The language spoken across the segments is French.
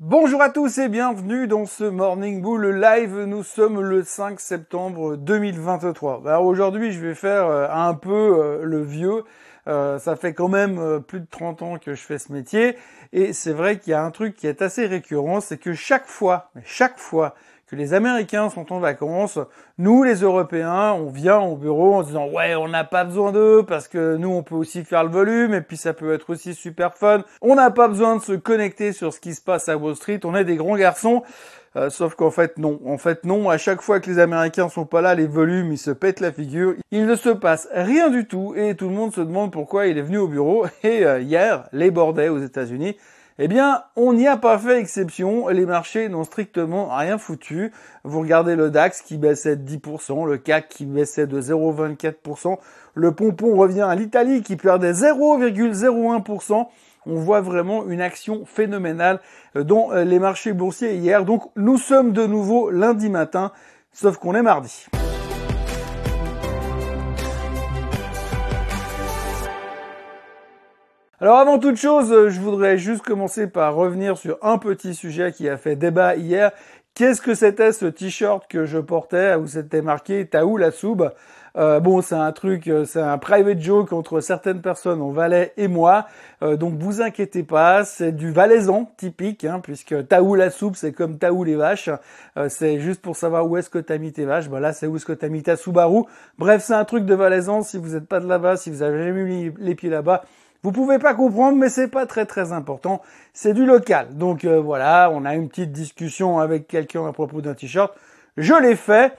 Bonjour à tous et bienvenue dans ce Morning Bull live. Nous sommes le 5 septembre 2023. Alors aujourd'hui, je vais faire euh, un peu euh, le vieux. Euh, ça fait quand même plus de 30 ans que je fais ce métier et c'est vrai qu'il y a un truc qui est assez récurrent, c'est que chaque fois, chaque fois que les Américains sont en vacances, nous les Européens, on vient au bureau en disant ouais on n'a pas besoin d'eux parce que nous on peut aussi faire le volume et puis ça peut être aussi super fun. On n'a pas besoin de se connecter sur ce qui se passe à Wall Street, on est des grands garçons. Euh, sauf qu'en fait non, en fait non, à chaque fois que les Américains sont pas là, les volumes ils se pètent la figure, il ne se passe rien du tout et tout le monde se demande pourquoi il est venu au bureau et euh, hier les bordets aux États-Unis eh bien, on n'y a pas fait exception. Les marchés n'ont strictement rien foutu. Vous regardez le DAX qui baissait de 10%, le CAC qui baissait de 0,24%, le pompon revient à l'Italie qui perdait 0,01%. On voit vraiment une action phénoménale dans les marchés boursiers hier. Donc, nous sommes de nouveau lundi matin, sauf qu'on est mardi. Alors avant toute chose, euh, je voudrais juste commencer par revenir sur un petit sujet qui a fait débat hier. Qu'est-ce que c'était ce t-shirt que je portais où c'était marqué Taou la soube euh, bon, c'est un truc, euh, c'est un private joke entre certaines personnes en Valais et moi. donc vous inquiétez pas, c'est du valaisan typique, hein, puisque Taou la soupe, c'est comme Taou les vaches. c'est juste pour savoir où est-ce que t'as mis tes vaches. Bah là, c'est où est-ce que t'as mis ta Subaru. Bref, c'est un truc de valaisan. Si vous n'êtes pas de là-bas, si vous avez jamais mis les pieds là-bas, vous pouvez pas comprendre, mais c'est pas très très important. C'est du local. Donc euh, voilà, on a une petite discussion avec quelqu'un à propos d'un t-shirt. Je l'ai fait.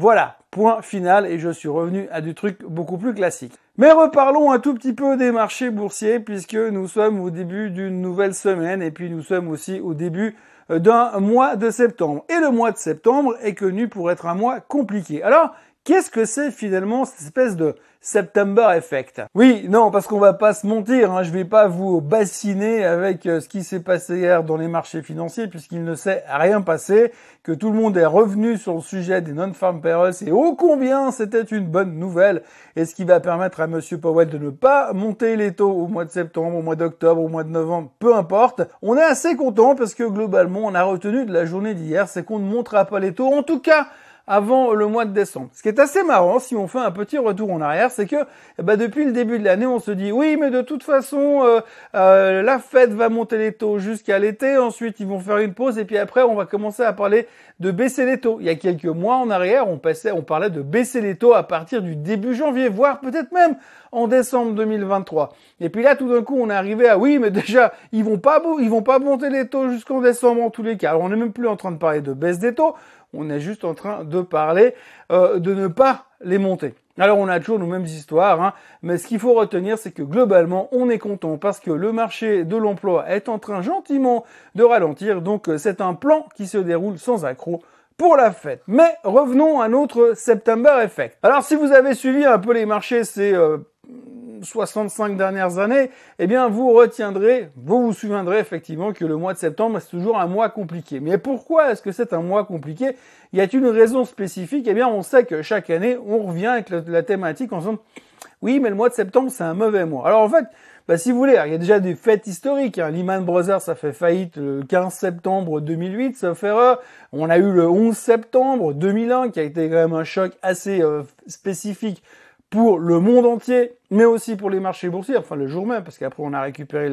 Voilà, point final et je suis revenu à du truc beaucoup plus classique. Mais reparlons un tout petit peu des marchés boursiers puisque nous sommes au début d'une nouvelle semaine et puis nous sommes aussi au début euh, d'un mois de septembre. Et le mois de septembre est connu pour être un mois compliqué. Alors, qu'est-ce que c'est finalement cette espèce de September Effect? Oui, non, parce qu'on va pas se mentir, hein, je vais pas vous bassiner avec euh, ce qui s'est passé hier dans les marchés financiers, puisqu'il ne s'est rien passé, que tout le monde est revenu sur le sujet des non-farm payrolls, et ô combien c'était une bonne nouvelle, et ce qui va permettre à Monsieur Powell de ne pas monter les taux au mois de septembre, au mois d'octobre, au mois de novembre, peu importe. On est assez content parce que globalement, on a retenu de la journée d'hier, c'est qu'on ne montera pas les taux, en tout cas, avant le mois de décembre. Ce qui est assez marrant, si on fait un petit retour en arrière, c'est que eh ben, depuis le début de l'année, on se dit oui, mais de toute façon, euh, euh, la Fed va monter les taux jusqu'à l'été, ensuite ils vont faire une pause, et puis après, on va commencer à parler de baisser les taux. Il y a quelques mois en arrière, on, passait, on parlait de baisser les taux à partir du début janvier, voire peut-être même en décembre 2023. Et puis là, tout d'un coup, on est arrivé à oui, mais déjà, ils vont pas, ils vont pas monter les taux jusqu'en décembre en tous les cas. Alors, on n'est même plus en train de parler de baisse des taux on est juste en train de parler euh, de ne pas les monter. Alors on a toujours nos mêmes histoires, hein, mais ce qu'il faut retenir, c'est que globalement, on est content parce que le marché de l'emploi est en train gentiment de ralentir, donc euh, c'est un plan qui se déroule sans accroc pour la fête. Mais revenons à notre September Effect. Alors si vous avez suivi un peu les marchés c'est... 65 dernières années, eh bien vous retiendrez, vous vous souviendrez effectivement que le mois de septembre c'est toujours un mois compliqué. Mais pourquoi est-ce que c'est un mois compliqué? Y a-t-il une raison spécifique? Eh bien on sait que chaque année on revient avec la, thématique en disant oui mais le mois de septembre c'est un mauvais mois. Alors en fait bah, si vous voulez, il y a déjà des fêtes historiques. Hein. Lehman Brothers, ça fait faillite le 15 septembre 2008, sauf erreur. On a eu le 11 septembre 2001, qui a été quand même un choc assez euh, spécifique pour le monde entier, mais aussi pour les marchés boursiers, enfin le jour même, parce qu'après on a récupéré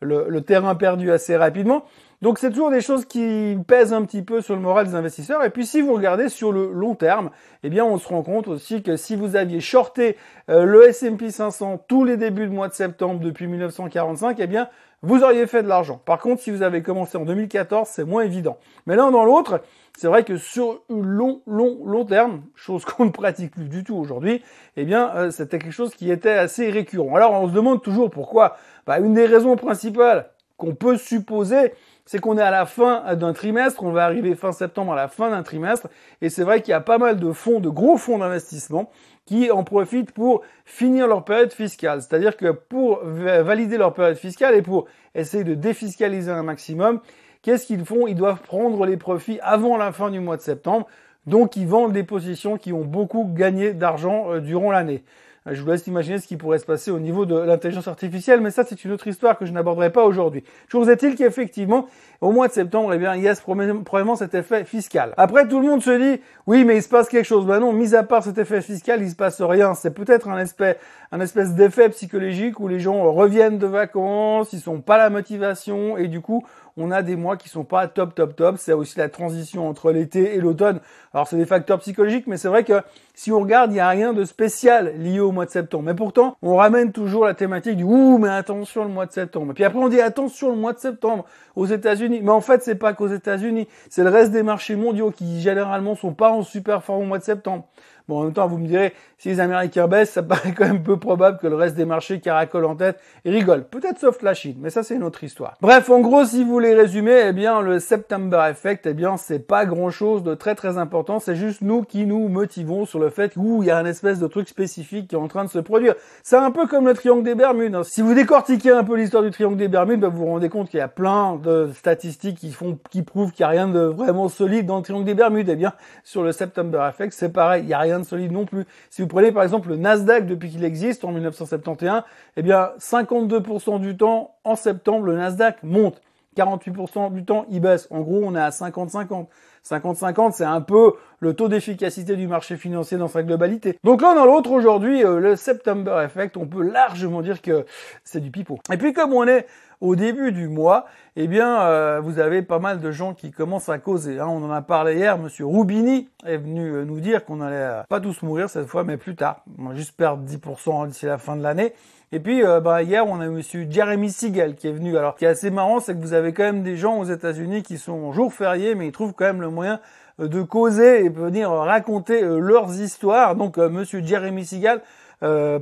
le, terrain perdu assez rapidement. Donc c'est toujours des choses qui pèsent un petit peu sur le moral des investisseurs. Et puis si vous regardez sur le long terme, eh bien on se rend compte aussi que si vous aviez shorté euh, le S&P 500 tous les débuts de mois de septembre depuis 1945, eh bien vous auriez fait de l'argent. Par contre, si vous avez commencé en 2014, c'est moins évident. Mais l'un dans l'autre, c'est vrai que sur long, long, long terme, chose qu'on ne pratique plus du tout aujourd'hui, eh bien, euh, c'était quelque chose qui était assez récurrent. Alors, on se demande toujours pourquoi. Bah, une des raisons principales qu'on peut supposer, c'est qu'on est à la fin d'un trimestre, on va arriver fin septembre à la fin d'un trimestre, et c'est vrai qu'il y a pas mal de fonds, de gros fonds d'investissement, qui en profitent pour finir leur période fiscale. C'est-à-dire que pour valider leur période fiscale et pour essayer de défiscaliser un maximum, Qu'est-ce qu'ils font? Ils doivent prendre les profits avant la fin du mois de septembre. Donc ils vendent des positions qui ont beaucoup gagné d'argent euh, durant l'année. Je vous laisse imaginer ce qui pourrait se passer au niveau de l'intelligence artificielle, mais ça c'est une autre histoire que je n'aborderai pas aujourd'hui. Toujours est-il qu'effectivement, au mois de septembre, eh bien, il y a probablement cet effet fiscal. Après, tout le monde se dit, oui, mais il se passe quelque chose. Ben non, mis à part cet effet fiscal, il se passe rien. C'est peut-être un espèce, un espèce d'effet psychologique où les gens reviennent de vacances, ils sont pas la motivation et du coup, on a des mois qui sont pas top, top, top. C'est aussi la transition entre l'été et l'automne. Alors, c'est des facteurs psychologiques, mais c'est vrai que si on regarde, il n'y a rien de spécial lié au mois de septembre. Mais pourtant, on ramène toujours la thématique du ouh, mais attention le mois de septembre. Et puis après, on dit attention le mois de septembre aux États-Unis. Mais en fait, c'est pas qu'aux États-Unis. C'est le reste des marchés mondiaux qui généralement sont pas en super forme au mois de septembre. Bon, en même temps, vous me direz, si les Américains baissent, ça paraît quand même peu probable que le reste des marchés caracolent en tête et rigolent. Peut-être sauf la Chine, mais ça c'est une autre histoire. Bref, en gros, si vous voulez résumer, eh bien, le September Effect, eh bien, c'est pas grand chose de très très important. C'est juste nous qui nous motivons sur le fait qu'il y a un espèce de truc spécifique qui est en train de se produire. C'est un peu comme le triangle des Bermudes. Hein. Si vous décortiquez un peu l'histoire du triangle des Bermudes, bah, vous vous rendez compte qu'il y a plein de statistiques qui font, qui prouvent qu'il n'y a rien de vraiment solide dans le triangle des Bermudes. Eh bien, sur le September Effect, c'est pareil. Il n'y a rien de solide non plus. Si vous prenez par exemple le Nasdaq depuis qu'il existe en 1971, eh bien 52% du temps en septembre le Nasdaq monte. 48% du temps, il baisse. En gros, on est à 50-50. 50-50, c'est un peu le taux d'efficacité du marché financier dans sa globalité. Donc l'un dans l'autre, aujourd'hui, euh, le September Effect, on peut largement dire que c'est du pipeau. Et puis comme on est au début du mois, eh bien, euh, vous avez pas mal de gens qui commencent à causer. Hein. On en a parlé hier. Monsieur Roubini est venu euh, nous dire qu'on allait pas tous mourir cette fois, mais plus tard. On va juste perdre 10% d'ici la fin de l'année. Et puis euh, bah, hier, on a Monsieur Jeremy Siegel qui est venu. Alors, ce qui est assez marrant, c'est que vous avez quand même des gens aux États-Unis qui sont jour férié, mais ils trouvent quand même le moyen euh, de causer et venir raconter euh, leurs histoires. Donc, Monsieur Jeremy Siegel,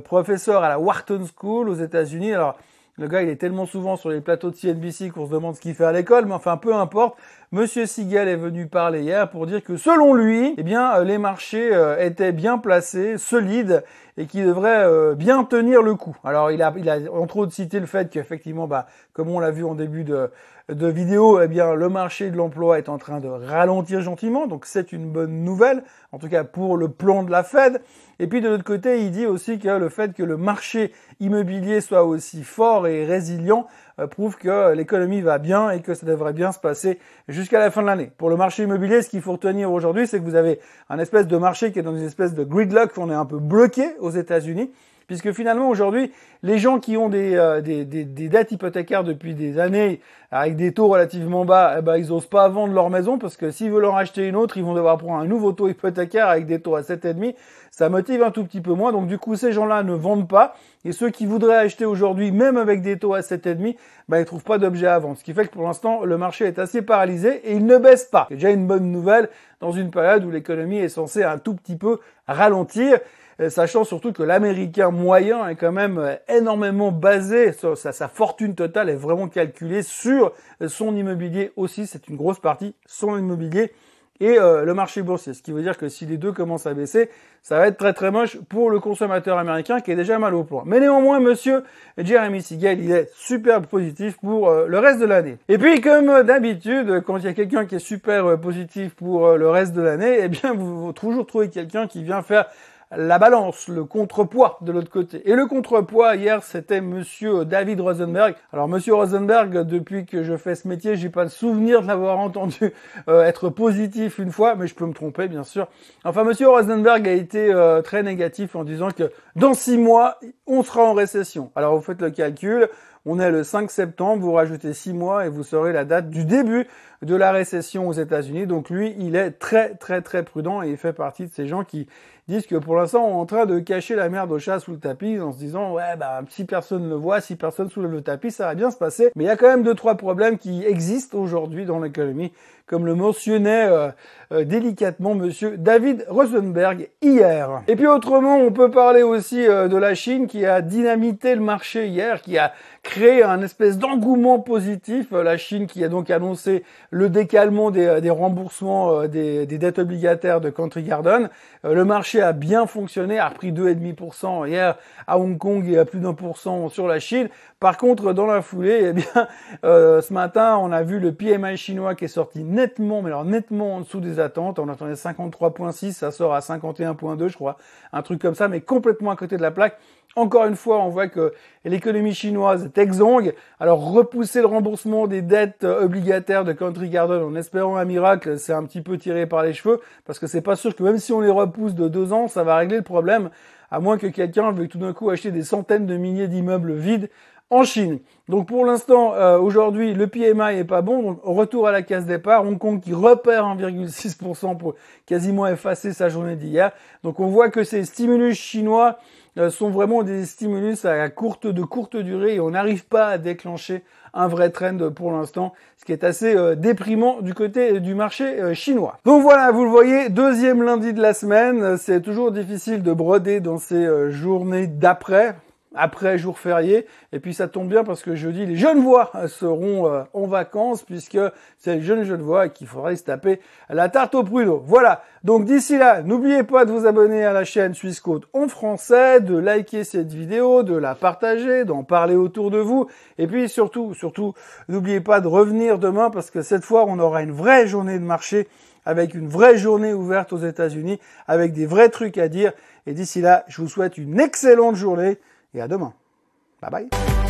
professeur à la Wharton School aux États-Unis. Alors, le gars, il est tellement souvent sur les plateaux de CNBC qu'on se demande ce qu'il fait à l'école, mais enfin, peu importe. Monsieur Siegel est venu parler hier pour dire que selon lui, eh bien, les marchés étaient bien placés, solides, et qui devrait euh, bien tenir le coup. Alors il a, il a entre autres cité le fait qu'effectivement, bah, comme on l'a vu en début de, de vidéo, eh bien le marché de l'emploi est en train de ralentir gentiment, donc c'est une bonne nouvelle, en tout cas pour le plan de la Fed. Et puis de l'autre côté, il dit aussi que le fait que le marché immobilier soit aussi fort et résilient euh, prouve que l'économie va bien et que ça devrait bien se passer jusqu'à la fin de l'année. Pour le marché immobilier, ce qu'il faut retenir aujourd'hui, c'est que vous avez un espèce de marché qui est dans une espèce de gridlock, on est un peu bloqué aux États-Unis puisque finalement aujourd'hui, les gens qui ont des, euh, des, des, des, dettes hypothécaires depuis des années avec des taux relativement bas, eh ben, ils n'osent pas vendre leur maison parce que s'ils veulent en acheter une autre, ils vont devoir prendre un nouveau taux hypothécaire avec des taux à 7,5. Ça motive un tout petit peu moins. Donc du coup, ces gens-là ne vendent pas. Et ceux qui voudraient acheter aujourd'hui, même avec des taux à 7,5, ben, ils trouvent pas d'objet à vendre. Ce qui fait que pour l'instant, le marché est assez paralysé et il ne baisse pas. C'est déjà une bonne nouvelle dans une période où l'économie est censée un tout petit peu ralentir. Euh, sachant surtout que l'américain moyen est quand même euh, énormément basé, sa, fortune totale est vraiment calculée sur euh, son immobilier aussi, c'est une grosse partie, son immobilier et le marché boursier. Ce qui veut dire que si les deux commencent à baisser, ça va être très très moche pour le consommateur américain qui est déjà mal au point. Mais néanmoins, monsieur Jeremy Siegel, il est super positif pour le reste de l'année. Et puis, comme d'habitude, quand il y a quelqu'un qui est super positif pour le reste de l'année, eh bien, vous, vous toujours quelqu'un qui vient faire la balance, le contrepoids de l'autre côté. Et le contrepoids hier, c'était monsieur David Rosenberg. Alors monsieur Rosenberg, depuis que je fais ce métier, j'ai pas le souvenir de l'avoir entendu euh, être positif une fois, mais je peux me tromper bien sûr. Enfin monsieur Rosenberg a été euh, très négatif en disant que dans six mois, on sera en récession. Alors vous faites le calcul, on est le 5 septembre, vous rajoutez six mois et vous saurez la date du début de la récession aux États-Unis. Donc lui, il est très très très prudent et il fait partie de ces gens qui disent que pour l'instant on est en train de cacher la merde au chat sous le tapis en se disant ouais bah si personne ne le voit, si personne soulève le tapis, ça va bien se passer. Mais il y a quand même deux trois problèmes qui existent aujourd'hui dans l'économie, comme le mentionnait euh, euh, délicatement monsieur David Rosenberg hier. Et puis autrement, on peut parler aussi euh, de la Chine qui a dynamité le marché hier, qui a créé un espèce d'engouement positif. La Chine qui a donc annoncé le décalement des, remboursements des, dettes obligataires de Country Garden. le marché a bien fonctionné, a repris 2,5% hier à Hong Kong et à plus d'un pour cent sur la Chine. Par contre, dans la foulée, eh bien, ce matin, on a vu le PMI chinois qui est sorti nettement, mais alors nettement en dessous des attentes. On attendait 53,6, ça sort à 51,2, je crois, un truc comme ça, mais complètement à côté de la plaque. Encore une fois, on voit que l'économie chinoise est exsangue. Alors repousser le remboursement des dettes obligataires de Country Garden en espérant un miracle, c'est un petit peu tiré par les cheveux, parce que c'est pas sûr que même si on les repousse de deux ans, ça va régler le problème, à moins que quelqu'un veuille tout d'un coup acheter des centaines de milliers d'immeubles vides en Chine. Donc pour l'instant, euh, aujourd'hui, le PMI est pas bon. Donc retour à la case départ. Hong Kong qui repère 1,6% pour quasiment effacer sa journée d'hier. Donc on voit que ces stimulus chinois euh, sont vraiment des stimulus à courte de courte durée et on n'arrive pas à déclencher un vrai trend pour l'instant, ce qui est assez euh, déprimant du côté du marché chinois. Donc voilà, vous le voyez, deuxième lundi de la semaine, c'est toujours difficile de broder dans ces journées d'après après jour férié. Et puis ça tombe bien parce que jeudi, les jeunes voix seront euh, en vacances puisque c'est les jeunes jeunes voix qu'il faudrait se taper la tarte au pruneau. Voilà. Donc d'ici là, n'oubliez pas de vous abonner à la chaîne Suisse Côte en français, de liker cette vidéo, de la partager, d'en parler autour de vous. Et puis surtout, surtout, n'oubliez pas de revenir demain parce que cette fois, on aura une vraie journée de marché avec une vraie journée ouverte aux États-Unis, avec des vrais trucs à dire. Et d'ici là, je vous souhaite une excellente journée et à demain. Bye bye.